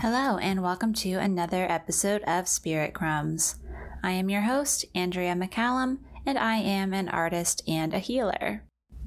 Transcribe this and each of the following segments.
Hello, and welcome to another episode of Spirit Crumbs. I am your host, Andrea McCallum, and I am an artist and a healer.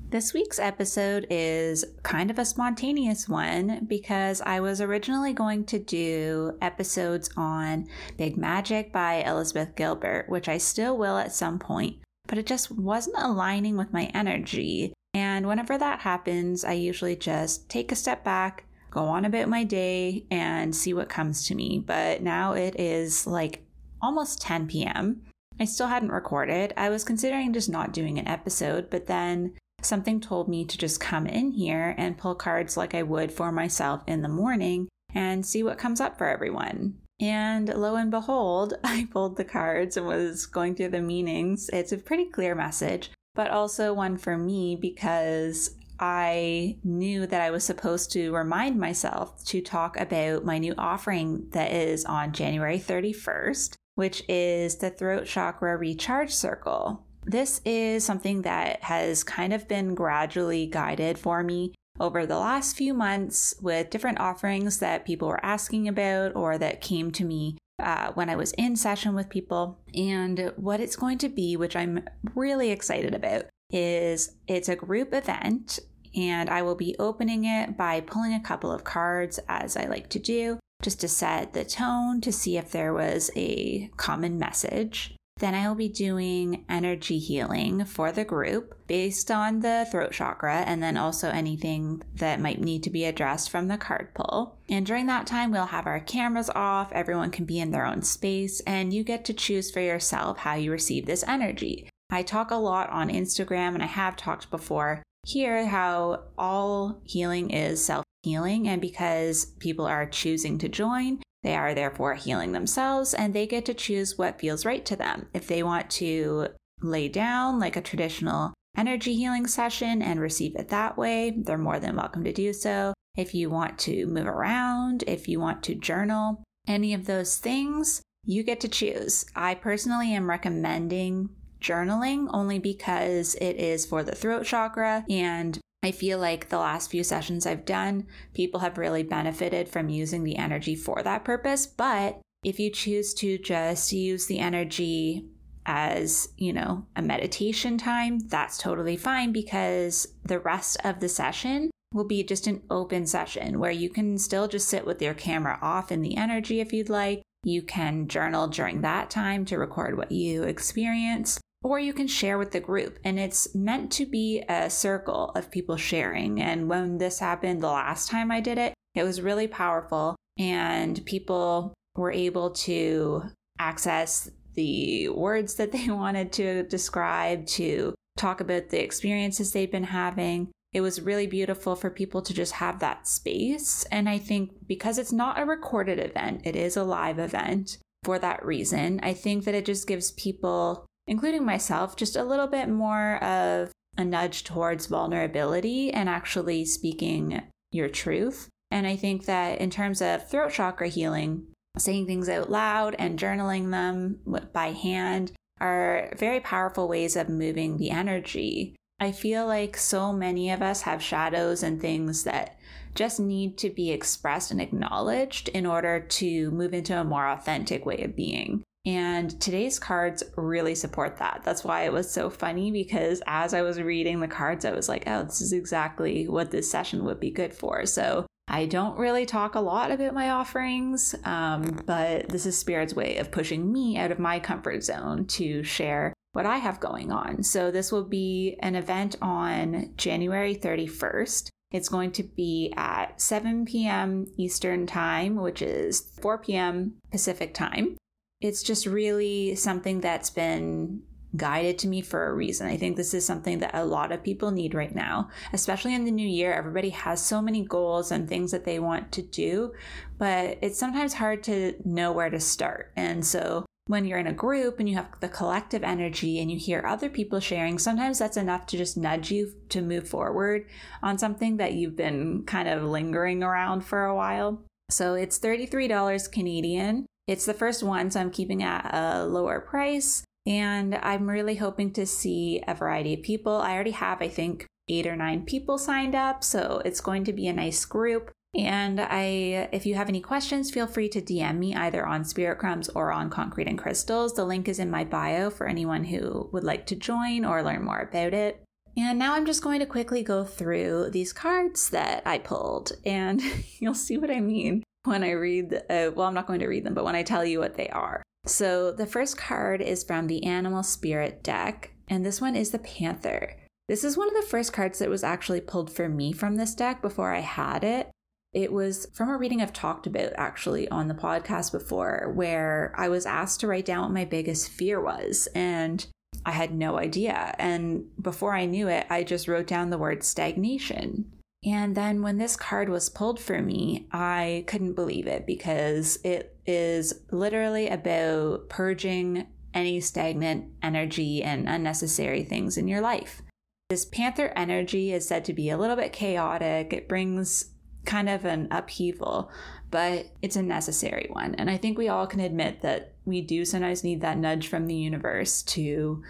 This week's episode is kind of a spontaneous one because I was originally going to do episodes on Big Magic by Elizabeth Gilbert, which I still will at some point, but it just wasn't aligning with my energy. And whenever that happens, I usually just take a step back, go on about my day, and see what comes to me. But now it is like almost 10 p.m. I still hadn't recorded. I was considering just not doing an episode, but then something told me to just come in here and pull cards like I would for myself in the morning and see what comes up for everyone. And lo and behold, I pulled the cards and was going through the meanings. It's a pretty clear message, but also one for me because I knew that I was supposed to remind myself to talk about my new offering that is on January 31st, which is the Throat Chakra Recharge Circle. This is something that has kind of been gradually guided for me over the last few months with different offerings that people were asking about or that came to me uh, when I was in session with people. And what it's going to be, which I'm really excited about, is it's a group event and I will be opening it by pulling a couple of cards as I like to do, just to set the tone to see if there was a common message. Then I will be doing energy healing for the group based on the throat chakra and then also anything that might need to be addressed from the card pull. And during that time, we'll have our cameras off, everyone can be in their own space, and you get to choose for yourself how you receive this energy. I talk a lot on Instagram and I have talked before here how all healing is self healing, and because people are choosing to join, they are therefore healing themselves and they get to choose what feels right to them. If they want to lay down like a traditional energy healing session and receive it that way, they're more than welcome to do so. If you want to move around, if you want to journal, any of those things, you get to choose. I personally am recommending journaling only because it is for the throat chakra and I feel like the last few sessions I've done, people have really benefited from using the energy for that purpose. But if you choose to just use the energy as, you know, a meditation time, that's totally fine because the rest of the session will be just an open session where you can still just sit with your camera off in the energy if you'd like. You can journal during that time to record what you experience or you can share with the group. And it's meant to be a circle of people sharing. And when this happened the last time I did it, it was really powerful. And people were able to access the words that they wanted to describe, to talk about the experiences they've been having. It was really beautiful for people to just have that space. And I think because it's not a recorded event, it is a live event for that reason. I think that it just gives people including myself, just a little bit more of a nudge towards vulnerability and actually speaking your truth. And I think that in terms of throat chakra healing, saying things out loud and journaling them by hand are very powerful ways of moving the energy. I feel like so many of us have shadows and things that just need to be expressed and acknowledged in order to move into a more authentic way of being. And today's cards really support that. That's why it was so funny because as I was reading the cards, I was like, oh, this is exactly what this session would be good for. So I don't really talk a lot about my offerings, um, but this is Spirit's way of pushing me out of my comfort zone to share what I have going on. So this will be an event on January 31st. It's going to be at 7 p.m. Eastern Time, which is 4 p.m. Pacific Time it's just really something that's been guided to me for a reason. I think this is something that a lot of people need right now, especially in the new year. Everybody has so many goals and things that they want to do, but it's sometimes hard to know where to start. And so when you're in a group and you have the collective energy and you hear other people sharing, sometimes that's enough to just nudge you to move forward on something that you've been kind of lingering around for a while. So it's $33 Canadian. It's the first one, so I'm keeping at a lower price. And I'm really hoping to see a variety of people. I already have, I think, eight or nine people signed up, so it's going to be a nice group. And I, if you have any questions, feel free to DM me either on Spirit Crumbs or on Concrete and Crystals. The link is in my bio for anyone who would like to join or learn more about it. And now I'm just going to quickly go through these cards that I pulled, and you'll see what I mean when I read. Uh, well, I'm not going to read them, but when I tell you what they are. So the first card is from the Animal Spirit deck, and this one is the Panther. This is one of the first cards that was actually pulled for me from this deck before I had it. It was from a reading I've talked about actually on the podcast before, where I was asked to write down what my biggest fear was. And I had no idea. And before I knew it, I just wrote down the word stagnation. And then when this card was pulled for me, I couldn't believe it because it is literally about purging any stagnant energy and unnecessary things in your life. This panther energy is said to be a little bit chaotic. It brings kind of an upheaval, but it's a necessary one. And I think we all can admit that we do sometimes need that nudge from the universe to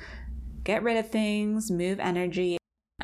get rid of things, move energy.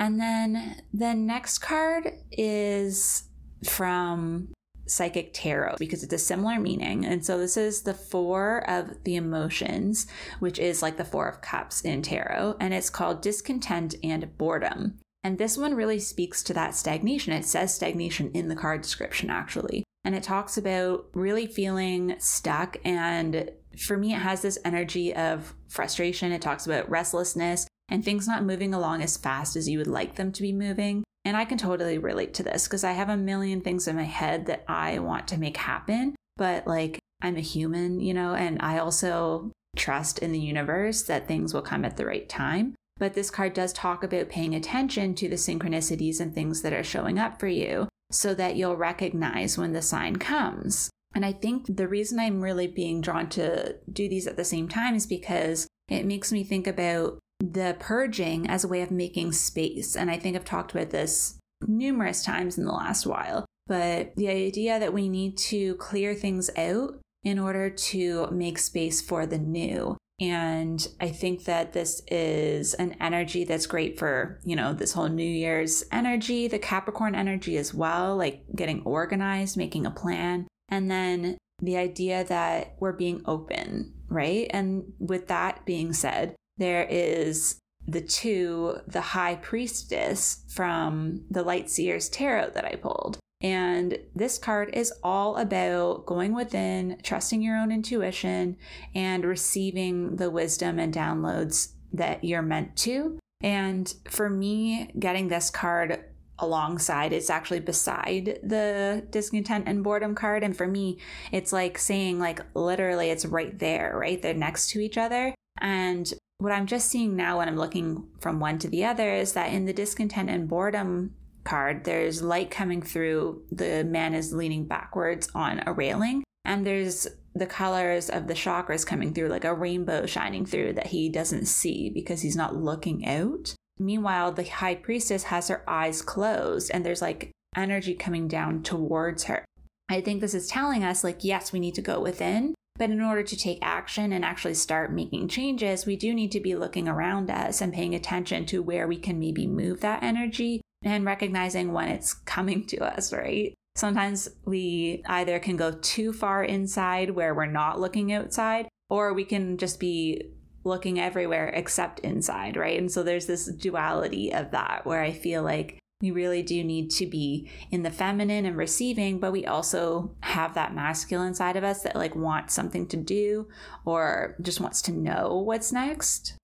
And then the next card is from Psychic Tarot because it's a similar meaning. And so this is the Four of the Emotions, which is like the Four of Cups in Tarot, and it's called Discontent and Boredom. And this one really speaks to that stagnation. It says stagnation in the card description, actually. And it talks about really feeling stuck. And for me, it has this energy of frustration. It talks about restlessness and things not moving along as fast as you would like them to be moving. And I can totally relate to this because I have a million things in my head that I want to make happen. But like, I'm a human, you know, and I also trust in the universe that things will come at the right time. But this card does talk about paying attention to the synchronicities and things that are showing up for you so that you'll recognize when the sign comes. And I think the reason I'm really being drawn to do these at the same time is because it makes me think about the purging as a way of making space. And I think I've talked about this numerous times in the last while. But the idea that we need to clear things out in order to make space for the new. And I think that this is an energy that's great for, you know, this whole New Year's energy, the Capricorn energy as well, like getting organized, making a plan. And then the idea that we're being open, right? And with that being said, there is the two, the high priestess from the Light Seers Tarot that I pulled. And this card is all about going within, trusting your own intuition, and receiving the wisdom and downloads that you're meant to. And for me, getting this card alongside it's actually beside the discontent and boredom card and for me it's like saying like literally it's right there right they're next to each other and what i'm just seeing now when i'm looking from one to the other is that in the discontent and boredom card, there's light coming through. The man is leaning backwards on a railing, and there's the colors of the chakras coming through, like a rainbow shining through that he doesn't see because he's not looking out. Meanwhile, the high priestess has her eyes closed, and there's like energy coming down towards her. I think this is telling us, like, yes, we need to go within, but in order to take action and actually start making changes, we do need to be looking around us and paying attention to where we can maybe move that energy and recognizing when it's coming to us, right? Sometimes we either can go too far inside where we're not looking outside, or we can just be looking everywhere except inside, right? And so there's this duality of that where I feel like we really do need to be in the feminine and receiving, but we also have that masculine side of us that like wants something to do or just wants to know what's next.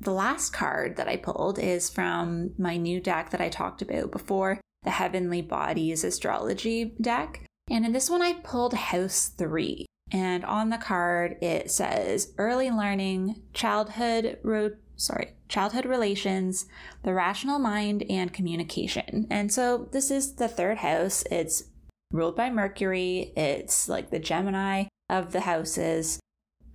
The last card that I pulled is from my new deck that I talked about before, the Heavenly Bodies Astrology deck. And in this one, I pulled House 3. And on the card, it says early learning, childhood, ro- sorry, childhood relations, the rational mind, and communication. And so this is the third house. It's ruled by Mercury. It's like the Gemini of the houses.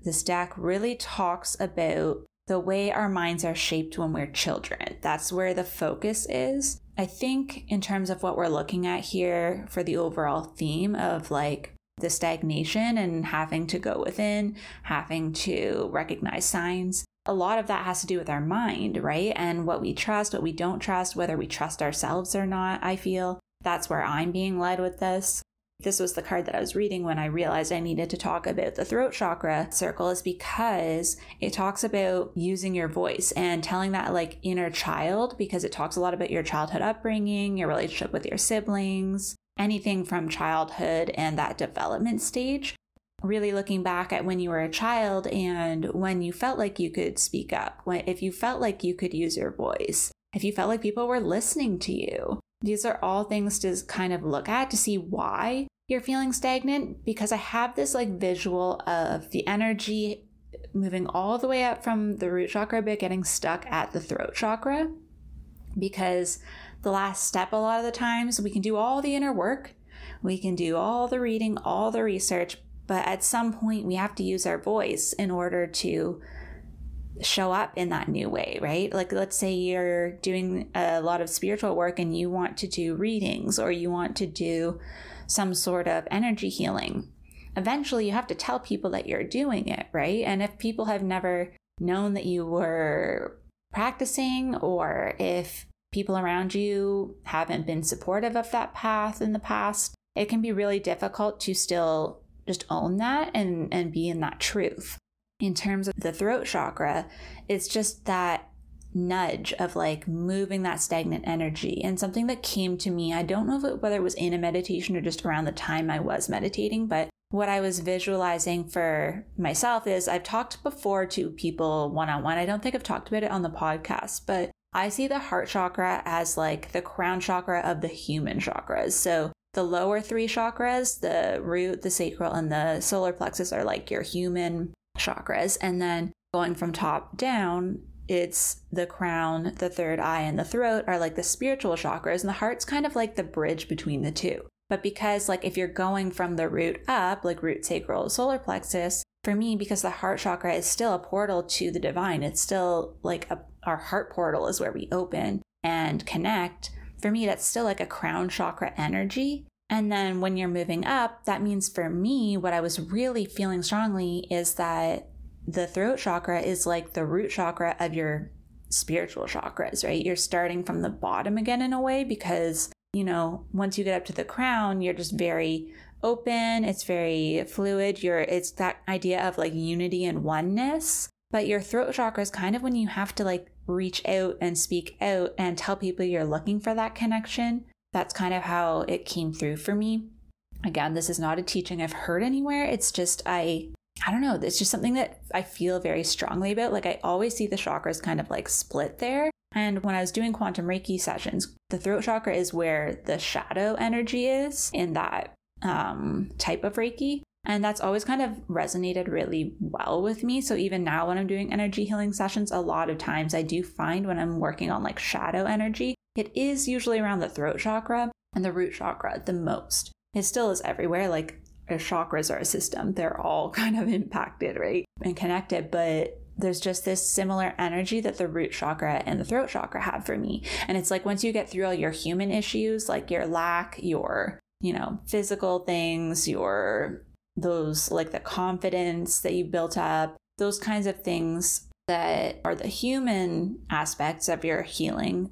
This deck really talks about the way our minds are shaped when we're children. That's where the focus is. I think, in terms of what we're looking at here for the overall theme of like the stagnation and having to go within, having to recognize signs, a lot of that has to do with our mind, right? And what we trust, what we don't trust, whether we trust ourselves or not, I feel. That's where I'm being led with this this was the card that I was reading when I realized I needed to talk about the throat chakra circle is because it talks about using your voice and telling that like inner child because it talks a lot about your childhood upbringing, your relationship with your siblings, anything from childhood and that development stage. Really looking back at when you were a child and when you felt like you could speak up, when if you felt like you could use your voice, if you felt like people were listening to you, these are all things to kind of look at to see why you're feeling stagnant because I have this like visual of the energy moving all the way up from the root chakra but getting stuck at the throat chakra because the last step a lot of the times we can do all the inner work we can do all the reading all the research but at some point we have to use our voice in order to show up in that new way, right? Like, let's say you're doing a lot of spiritual work and you want to do readings or you want to do some sort of energy healing. Eventually, you have to tell people that you're doing it, right? And if people have never known that you were practicing or if people around you haven't been supportive of that path in the past, it can be really difficult to still just own that and, and be in that truth in terms of the throat chakra, it's just that nudge of like moving that stagnant energy and something that came to me. I don't know it, whether it was in a meditation or just around the time I was meditating, but what I was visualizing for myself is I've talked before to people one on one. I don't think I've talked about it on the podcast, but I see the heart chakra as like the crown chakra of the human chakras. So the lower three chakras, the root, the sacral, and the solar plexus, are like your human chakras. And then going from top down, it's the crown, the third eye, and the throat are like the spiritual chakras, and the heart's kind of like the bridge between the two. But because, like, if you're going from the root up, like root, sacral, solar plexus, for me, because the heart chakra is still a portal to the divine, it's still like a, our heart portal is where we open and connect. For me, that's still like a crown chakra energy. And then when you're moving up, that means for me, what I was really feeling strongly is that the throat chakra is like the root chakra of your spiritual chakras, right? You're starting from the bottom again in a way because, you know, once you get up to the crown, you're just very open, it's very fluid. You're it's that idea of like unity and oneness. But your throat chakra is kind of when you have to like reach out and speak out and tell people you're looking for that connection that's kind of how it came through for me. Again, this is not a teaching I've heard anywhere. It's just, I, I don't know. It's just something that I feel very strongly about. Like, I always see the chakras kind of like split there. And when I was doing quantum Reiki sessions, the throat chakra is where the shadow energy is in that um, type of Reiki. And that's always kind of resonated really well with me. So even now, when I'm doing energy healing sessions, a lot of times I do find when I'm working on like shadow energy, it is usually around the throat chakra and the root chakra the most. It still is everywhere. Like our chakras are a system, they're all kind of impacted, right? And connected, but there's just this similar energy that the root chakra and the throat chakra have for me. And it's like once you get through all your human issues, like your lack, your, you know, physical things, your those like the confidence that you built up, those kinds of things that are the human aspects of your healing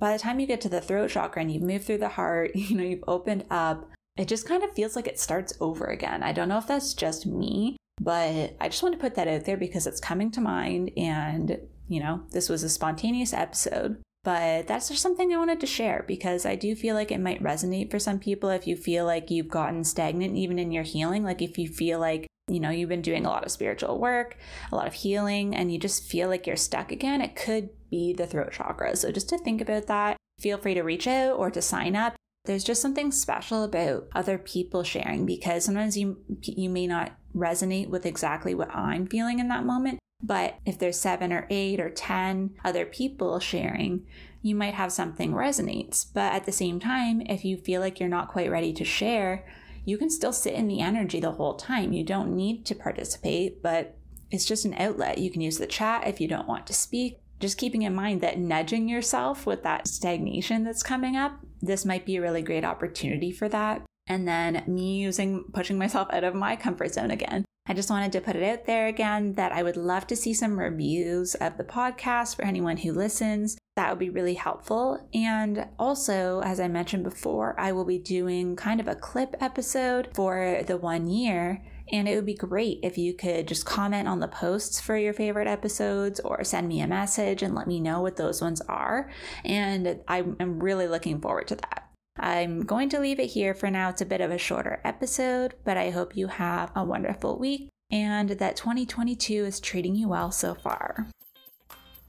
by the time you get to the throat chakra and you've moved through the heart, you know, you've opened up, it just kind of feels like it starts over again. I don't know if that's just me, but I just want to put that out there because it's coming to mind. And, you know, this was a spontaneous episode. But that's just something I wanted to share because I do feel like it might resonate for some people if you feel like you've gotten stagnant even in your healing. Like if you feel like you know, you've been doing a lot of spiritual work, a lot of healing, and you just feel like you're stuck again, it could be the throat chakra. So just to think about that, feel free to reach out or to sign up. There's just something special about other people sharing because sometimes you you may not resonate with exactly what I'm feeling in that moment, But if there's seven or eight or 10 other people sharing, you might have something resonates. But at the same time, if you feel like you're not quite ready to share, you can still sit in the energy the whole time. You don't need to participate, but it's just an outlet. You can use the chat if you don't want to speak. Just keeping in mind that nudging yourself with that stagnation that's coming up, this might be a really great opportunity for that. And then me using pushing myself out of my comfort zone again. I just wanted to put it out there again that I would love to see some reviews of the podcast for anyone who listens. That would be really helpful. And also, as I mentioned before, I will be doing kind of a clip episode for the one year. And it would be great if you could just comment on the posts for your favorite episodes or send me a message and let me know what those ones are. And I'm really looking forward to that. I'm going to leave it here for now. It's a bit of a shorter episode, but I hope you have a wonderful week and that 2022 is treating you well so far.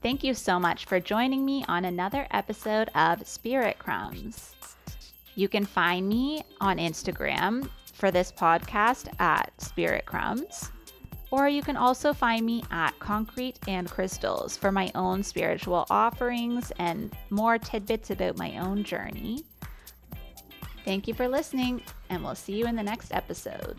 Thank you so much for joining me on another episode of Spirit Crumbs. You can find me on Instagram for this podcast at Spirit Crumbs. Or you can also find me at Concrete and Crystals for my own spiritual offerings and more tidbits about my own journey. Thank you for listening, and we'll see you in the next episode.